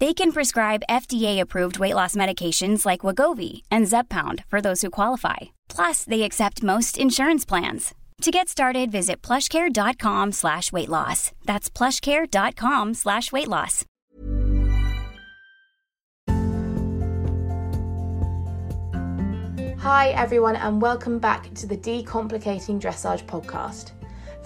They can prescribe FDA-approved weight loss medications like Wegovy and Zepbound for those who qualify. Plus, they accept most insurance plans. To get started, visit plushcare.com slash weight loss. That's plushcare.com slash weight loss. Hi, everyone, and welcome back to the Decomplicating Dressage podcast.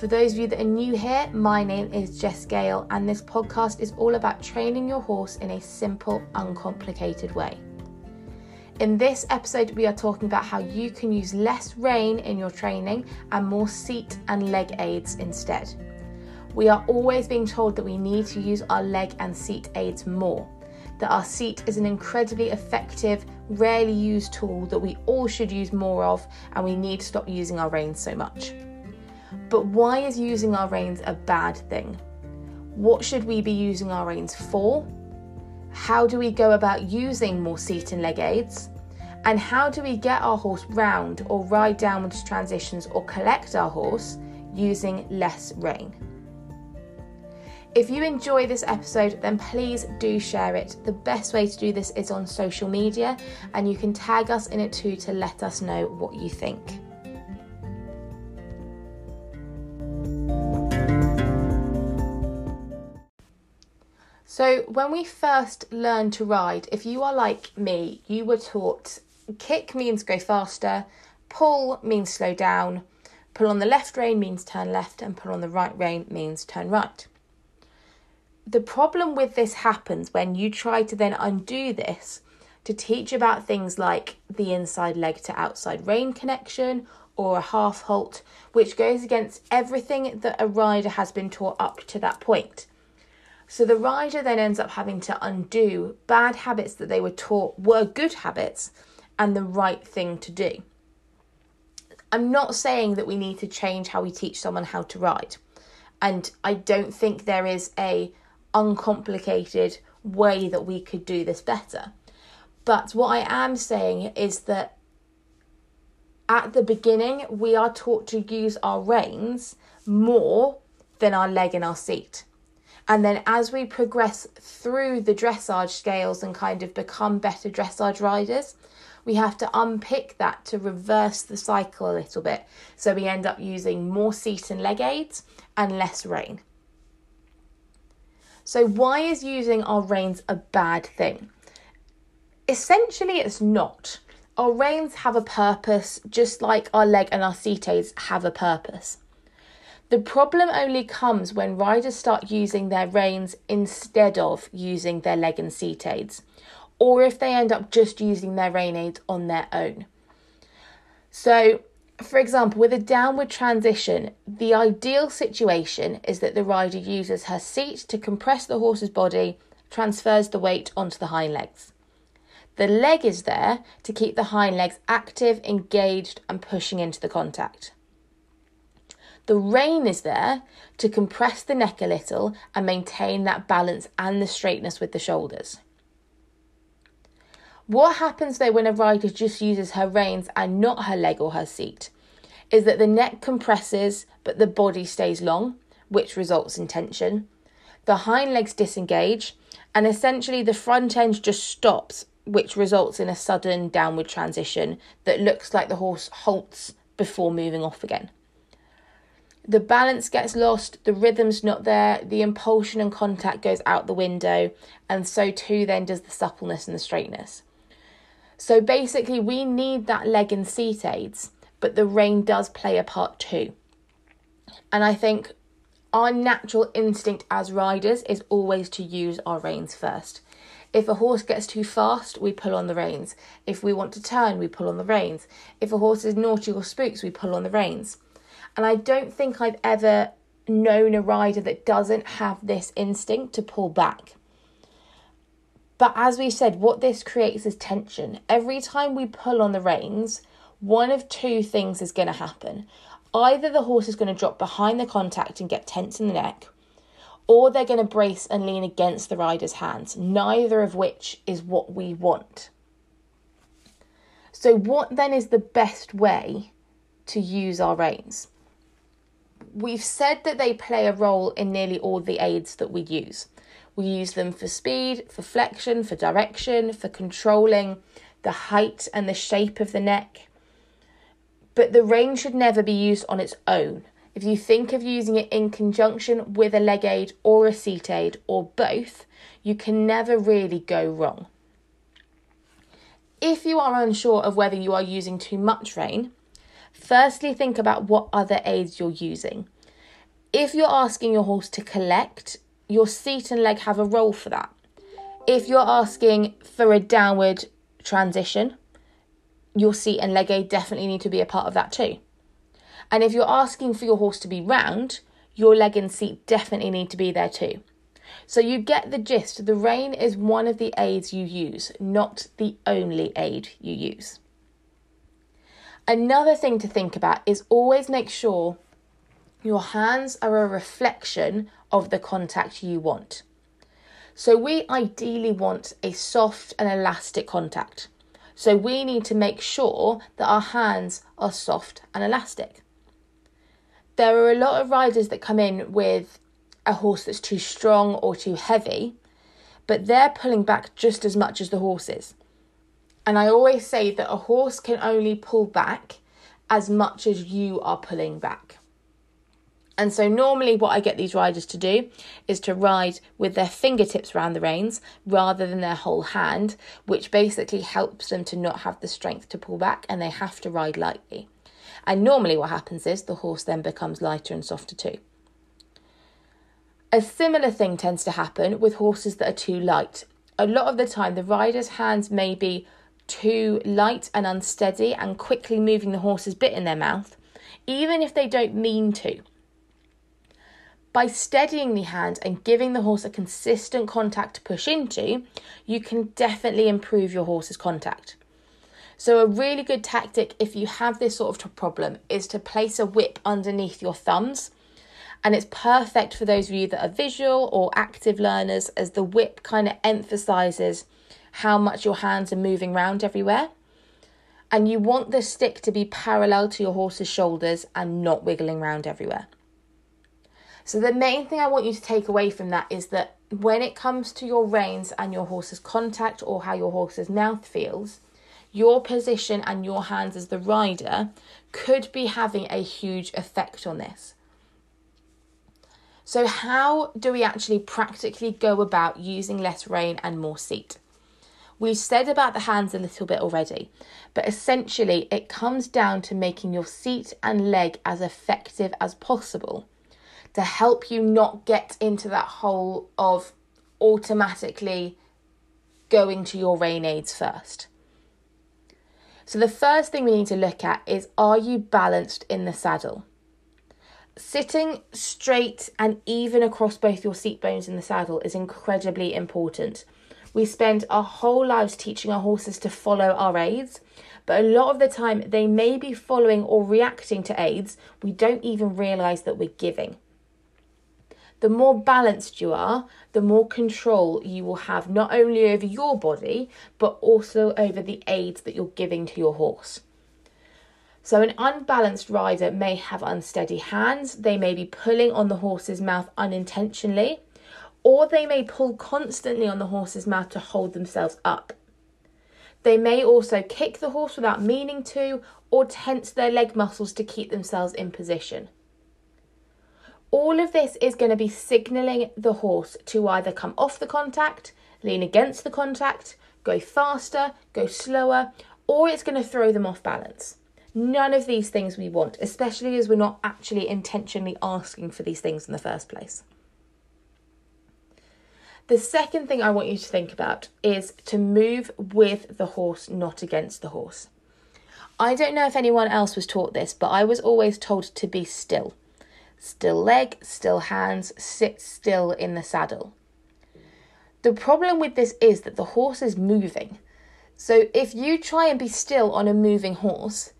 For those of you that are new here, my name is Jess Gale, and this podcast is all about training your horse in a simple, uncomplicated way. In this episode, we are talking about how you can use less rein in your training and more seat and leg aids instead. We are always being told that we need to use our leg and seat aids more, that our seat is an incredibly effective, rarely used tool that we all should use more of, and we need to stop using our reins so much. But why is using our reins a bad thing? What should we be using our reins for? How do we go about using more seat and leg aids? And how do we get our horse round or ride downwards transitions or collect our horse using less rein? If you enjoy this episode, then please do share it. The best way to do this is on social media, and you can tag us in it too to let us know what you think. So, when we first learn to ride, if you are like me, you were taught kick means go faster, pull means slow down, pull on the left rein means turn left, and pull on the right rein means turn right. The problem with this happens when you try to then undo this to teach about things like the inside leg to outside rein connection or a half halt, which goes against everything that a rider has been taught up to that point. So the rider then ends up having to undo bad habits that they were taught were good habits and the right thing to do. I'm not saying that we need to change how we teach someone how to ride. And I don't think there is a uncomplicated way that we could do this better. But what I am saying is that at the beginning, we are taught to use our reins more than our leg and our seat. And then as we progress through the dressage scales and kind of become better dressage riders, we have to unpick that to reverse the cycle a little bit. So we end up using more seat and leg aids and less rein. So, why is using our reins a bad thing? Essentially, it's not. Our reins have a purpose, just like our leg and our seat aids have a purpose. The problem only comes when riders start using their reins instead of using their leg and seat aids, or if they end up just using their rein aids on their own. So, for example, with a downward transition, the ideal situation is that the rider uses her seat to compress the horse's body, transfers the weight onto the hind legs. The leg is there to keep the hind legs active, engaged, and pushing into the contact. The rein is there to compress the neck a little and maintain that balance and the straightness with the shoulders. What happens though when a rider just uses her reins and not her leg or her seat is that the neck compresses but the body stays long, which results in tension. The hind legs disengage and essentially the front end just stops which results in a sudden downward transition that looks like the horse halts before moving off again. The balance gets lost, the rhythm's not there, the impulsion and contact goes out the window, and so too then does the suppleness and the straightness. So basically, we need that leg and seat aids, but the rein does play a part too. And I think our natural instinct as riders is always to use our reins first. If a horse gets too fast, we pull on the reins. If we want to turn, we pull on the reins. If a horse is naughty or spooks, we pull on the reins. And I don't think I've ever known a rider that doesn't have this instinct to pull back. But as we said, what this creates is tension. Every time we pull on the reins, one of two things is going to happen. Either the horse is going to drop behind the contact and get tense in the neck, or they're going to brace and lean against the rider's hands, neither of which is what we want. So, what then is the best way to use our reins? We've said that they play a role in nearly all the aids that we use. We use them for speed, for flexion, for direction, for controlling the height and the shape of the neck. But the rein should never be used on its own. If you think of using it in conjunction with a leg aid or a seat aid or both, you can never really go wrong. If you are unsure of whether you are using too much rein, firstly think about what other aids you're using. If you're asking your horse to collect, your seat and leg have a role for that. If you're asking for a downward transition, your seat and leg aid definitely need to be a part of that too. And if you're asking for your horse to be round, your leg and seat definitely need to be there too. So you get the gist. The rein is one of the aids you use, not the only aid you use. Another thing to think about is always make sure your hands are a reflection of the contact you want. So we ideally want a soft and elastic contact. So we need to make sure that our hands are soft and elastic there are a lot of riders that come in with a horse that's too strong or too heavy, but they're pulling back just as much as the horses. And I always say that a horse can only pull back as much as you are pulling back. And so, normally, what I get these riders to do is to ride with their fingertips around the reins rather than their whole hand, which basically helps them to not have the strength to pull back and they have to ride lightly. And normally, what happens is the horse then becomes lighter and softer too. A similar thing tends to happen with horses that are too light. A lot of the time, the rider's hands may be too light and unsteady and quickly moving the horse's bit in their mouth, even if they don't mean to. By steadying the hand and giving the horse a consistent contact to push into, you can definitely improve your horse's contact. So, a really good tactic if you have this sort of problem is to place a whip underneath your thumbs. And it's perfect for those of you that are visual or active learners, as the whip kind of emphasizes how much your hands are moving around everywhere. And you want the stick to be parallel to your horse's shoulders and not wiggling around everywhere. So, the main thing I want you to take away from that is that when it comes to your reins and your horse's contact or how your horse's mouth feels, your position and your hands as the rider could be having a huge effect on this. So, how do we actually practically go about using less rein and more seat? We've said about the hands a little bit already, but essentially it comes down to making your seat and leg as effective as possible to help you not get into that hole of automatically going to your rein aids first. So, the first thing we need to look at is are you balanced in the saddle? Sitting straight and even across both your seat bones in the saddle is incredibly important. We spend our whole lives teaching our horses to follow our aids, but a lot of the time they may be following or reacting to aids we don't even realise that we're giving the more balanced you are, the more control you will have not only over your body, but also over the aids that you're giving to your horse. So, an unbalanced rider may have unsteady hands, they may be pulling on the horse's mouth unintentionally, or they may pull constantly on the horse's mouth to hold themselves up. They may also kick the horse without meaning to or tense their leg muscles to keep themselves in position. All of this is going to be signaling the horse to either come off the contact, lean against the contact, go faster, go slower, or it's going to throw them off balance. None of these things we want, especially as we're not actually intentionally asking for these things in the first place. The second thing I want you to think about is to move with the horse, not against the horse. I don't know if anyone else was taught this, but I was always told to be still. Still leg, still hands, sit still in the saddle. The problem with this is that the horse is moving. So if you try and be still on a moving horse,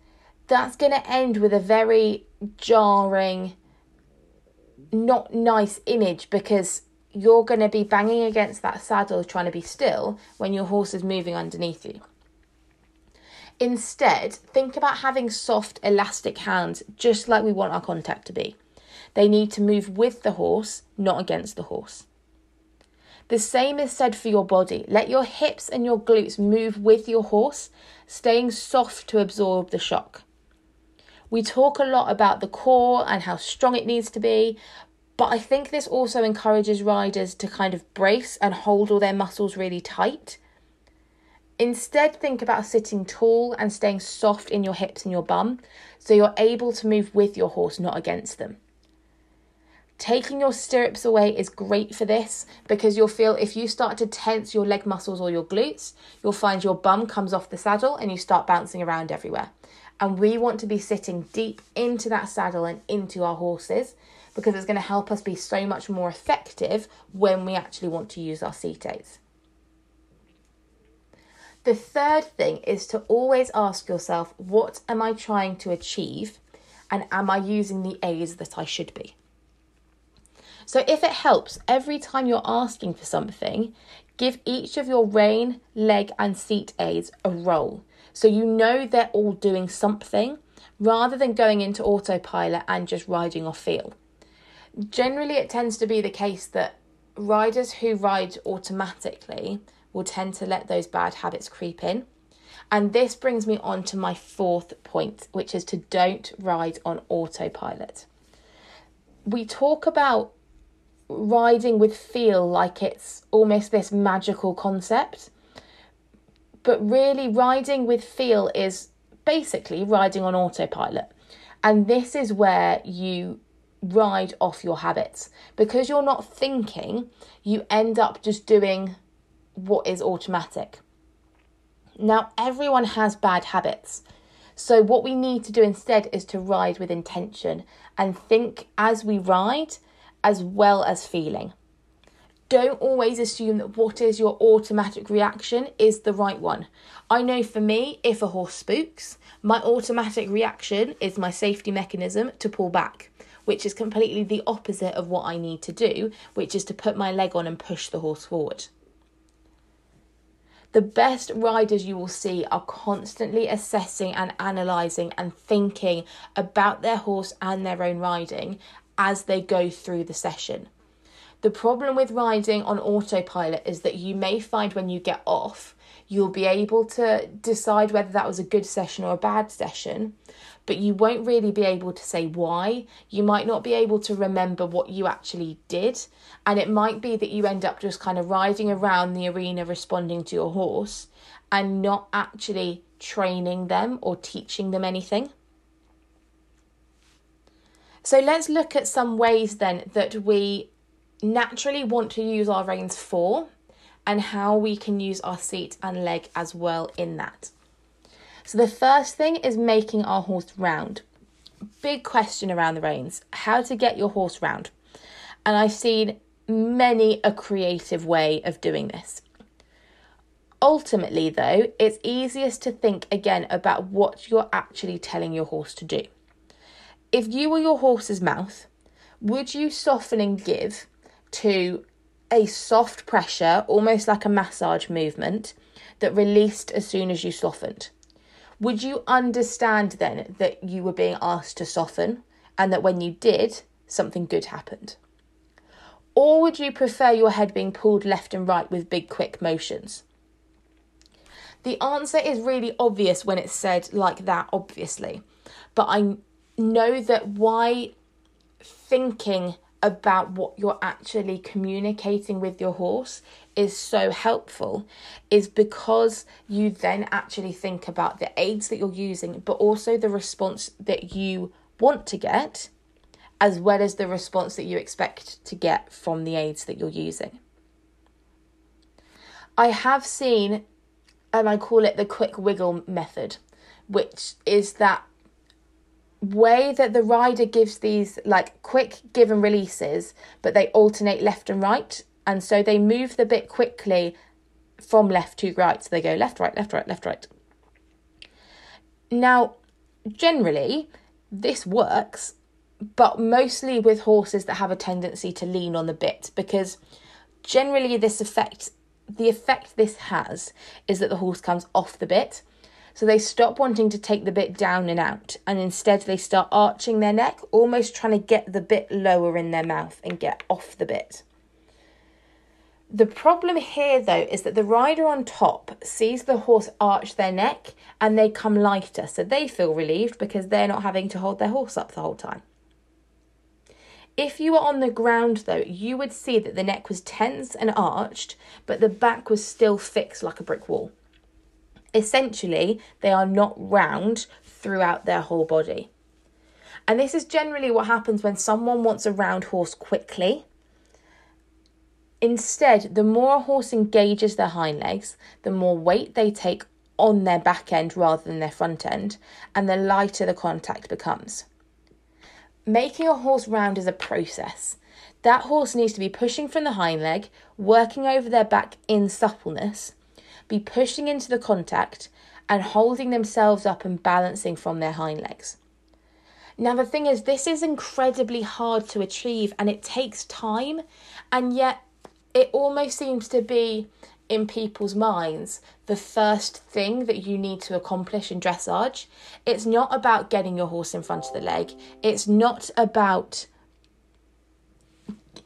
that's going to end with a very jarring, not nice image because you're going to be banging against that saddle trying to be still when your horse is moving underneath you. Instead, think about having soft, elastic hands, just like we want our contact to be. They need to move with the horse, not against the horse. The same is said for your body. Let your hips and your glutes move with your horse, staying soft to absorb the shock. We talk a lot about the core and how strong it needs to be, but I think this also encourages riders to kind of brace and hold all their muscles really tight. Instead, think about sitting tall and staying soft in your hips and your bum so you're able to move with your horse, not against them. Taking your stirrups away is great for this because you'll feel if you start to tense your leg muscles or your glutes, you'll find your bum comes off the saddle and you start bouncing around everywhere. And we want to be sitting deep into that saddle and into our horses because it's going to help us be so much more effective when we actually want to use our seat aids. The third thing is to always ask yourself, what am I trying to achieve? And am I using the aids that I should be? So, if it helps, every time you're asking for something, give each of your rein, leg, and seat aids a role. So you know they're all doing something rather than going into autopilot and just riding off feel. Generally, it tends to be the case that riders who ride automatically will tend to let those bad habits creep in. And this brings me on to my fourth point, which is to don't ride on autopilot. We talk about riding with feel like it's almost this magical concept. But really, riding with feel is basically riding on autopilot. And this is where you ride off your habits. Because you're not thinking, you end up just doing what is automatic. Now, everyone has bad habits. So, what we need to do instead is to ride with intention and think as we ride as well as feeling. Don't always assume that what is your automatic reaction is the right one. I know for me, if a horse spooks, my automatic reaction is my safety mechanism to pull back, which is completely the opposite of what I need to do, which is to put my leg on and push the horse forward. The best riders you will see are constantly assessing and analysing and thinking about their horse and their own riding as they go through the session. The problem with riding on autopilot is that you may find when you get off, you'll be able to decide whether that was a good session or a bad session, but you won't really be able to say why. You might not be able to remember what you actually did, and it might be that you end up just kind of riding around the arena responding to your horse and not actually training them or teaching them anything. So let's look at some ways then that we naturally want to use our reins for and how we can use our seat and leg as well in that. So the first thing is making our horse round. Big question around the reins how to get your horse round. And I've seen many a creative way of doing this. Ultimately, though, it's easiest to think again about what you're actually telling your horse to do. If you were your horse's mouth, would you soften and give to a soft pressure, almost like a massage movement, that released as soon as you softened? Would you understand then that you were being asked to soften and that when you did, something good happened? Or would you prefer your head being pulled left and right with big, quick motions? The answer is really obvious when it's said like that, obviously. But I know that why thinking about what you're actually communicating with your horse is so helpful is because you then actually think about the aids that you're using, but also the response that you want to get, as well as the response that you expect to get from the aids that you're using. I have seen, and I call it the quick wiggle method, which is that way that the rider gives these like quick give and releases, but they alternate left and right. And so they move the bit quickly from left to right. So they go left, right, left, right, left, right. Now, generally, this works, but mostly with horses that have a tendency to lean on the bit because generally this effect the effect this has is that the horse comes off the bit so they stop wanting to take the bit down and out, and instead they start arching their neck, almost trying to get the bit lower in their mouth and get off the bit. The problem here, though, is that the rider on top sees the horse arch their neck and they come lighter, so they feel relieved because they're not having to hold their horse up the whole time. If you were on the ground, though, you would see that the neck was tense and arched, but the back was still fixed like a brick wall essentially they are not round throughout their whole body. And this is generally what happens when someone wants a round horse quickly. Instead, the more a horse engages their hind legs, the more weight they take on their back end rather than their front end, and the lighter the contact becomes. Making a horse round is a process. That horse needs to be pushing from the hind leg, working over their back in suppleness, be pushing into the contact and holding themselves up and balancing from their hind legs. Now, the thing is, this is incredibly hard to achieve and it takes time, and yet it almost seems to be in people's minds the first thing that you need to accomplish in dressage. It's not about getting your horse in front of the leg, it's not about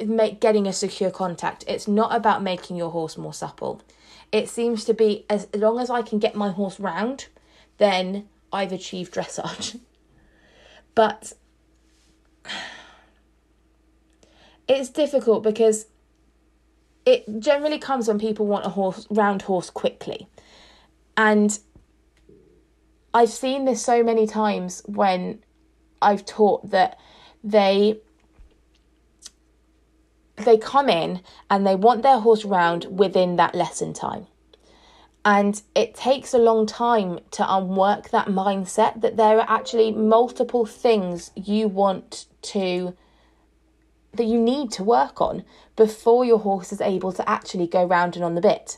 make, getting a secure contact, it's not about making your horse more supple. It seems to be as long as I can get my horse round, then I've achieved dressage. but it's difficult because it generally comes when people want a horse round horse quickly. And I've seen this so many times when I've taught that they they come in and they want their horse round within that lesson time. And it takes a long time to unwork that mindset that there are actually multiple things you want to, that you need to work on before your horse is able to actually go round and on the bit.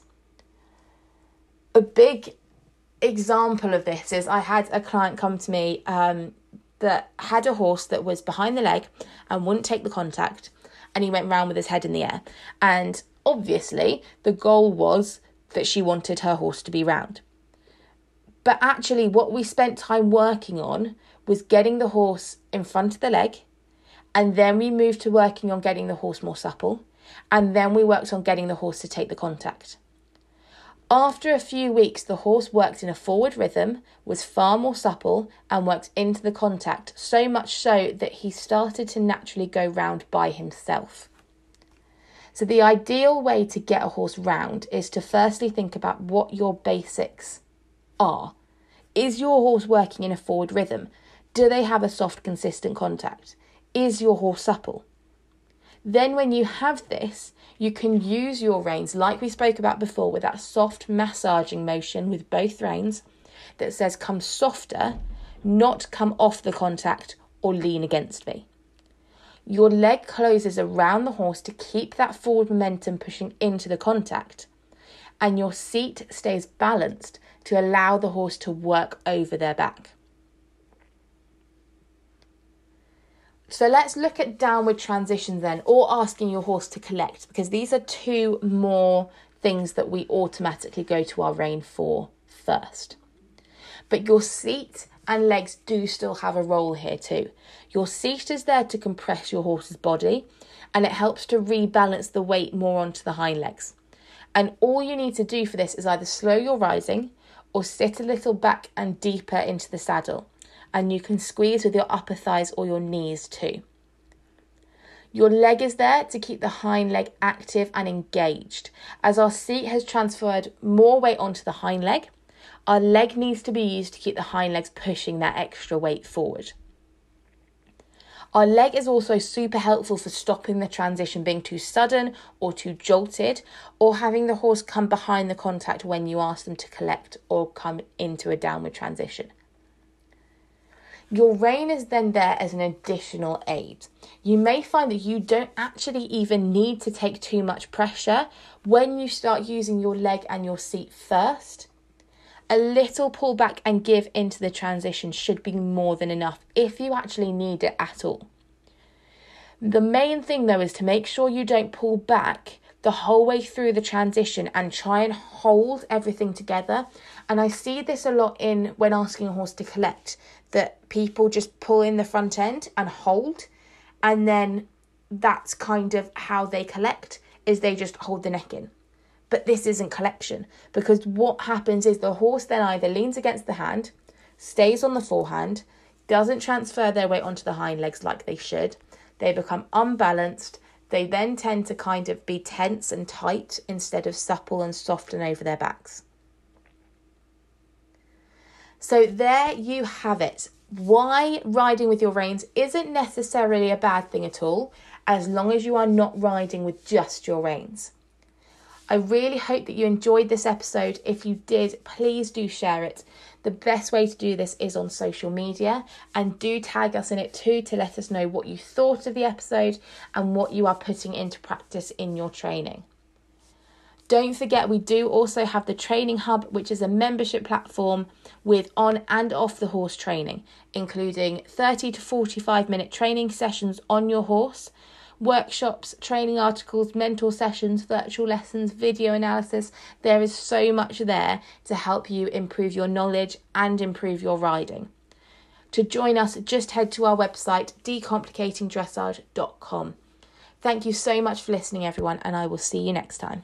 A big example of this is I had a client come to me um, that had a horse that was behind the leg and wouldn't take the contact and he went round with his head in the air. And obviously, the goal was that she wanted her horse to be round. But actually, what we spent time working on was getting the horse in front of the leg, and then we moved to working on getting the horse more supple, and then we worked on getting the horse to take the contact. After a few weeks, the horse worked in a forward rhythm, was far more supple, and worked into the contact, so much so that he started to naturally go round by himself. So, the ideal way to get a horse round is to firstly think about what your basics are. Is your horse working in a forward rhythm? Do they have a soft, consistent contact? Is your horse supple? Then, when you have this, you can use your reins, like we spoke about before, with that soft massaging motion with both reins that says come softer, not come off the contact or lean against me. Your leg closes around the horse to keep that forward momentum pushing into the contact, and your seat stays balanced to allow the horse to work over their back. So let's look at downward transitions then, or asking your horse to collect, because these are two more things that we automatically go to our rein for first. But your seat and legs do still have a role here too. Your seat is there to compress your horse's body and it helps to rebalance the weight more onto the hind legs. And all you need to do for this is either slow your rising or sit a little back and deeper into the saddle. And you can squeeze with your upper thighs or your knees too. Your leg is there to keep the hind leg active and engaged. As our seat has transferred more weight onto the hind leg, our leg needs to be used to keep the hind legs pushing that extra weight forward. Our leg is also super helpful for stopping the transition being too sudden or too jolted, or having the horse come behind the contact when you ask them to collect or come into a downward transition. Your rein is then there as an additional aid. You may find that you don't actually even need to take too much pressure when you start using your leg and your seat first. A little pull back and give into the transition should be more than enough if you actually need it at all. The main thing though is to make sure you don't pull back the whole way through the transition and try and hold everything together. And I see this a lot in when asking a horse to collect that people just pull in the front end and hold and then that's kind of how they collect is they just hold the neck in. But this isn't collection because what happens is the horse then either leans against the hand stays on the forehand doesn't transfer their weight onto the hind legs like they should they become unbalanced they then tend to kind of be tense and tight instead of supple and soft and over their backs so there you have it. Why riding with your reins isn't necessarily a bad thing at all, as long as you are not riding with just your reins. I really hope that you enjoyed this episode. If you did, please do share it. The best way to do this is on social media and do tag us in it too to let us know what you thought of the episode and what you are putting into practice in your training. Don't forget, we do also have the Training Hub, which is a membership platform with on and off the horse training, including 30 to 45 minute training sessions on your horse, workshops, training articles, mentor sessions, virtual lessons, video analysis. There is so much there to help you improve your knowledge and improve your riding. To join us, just head to our website, decomplicatingdressage.com. Thank you so much for listening, everyone, and I will see you next time.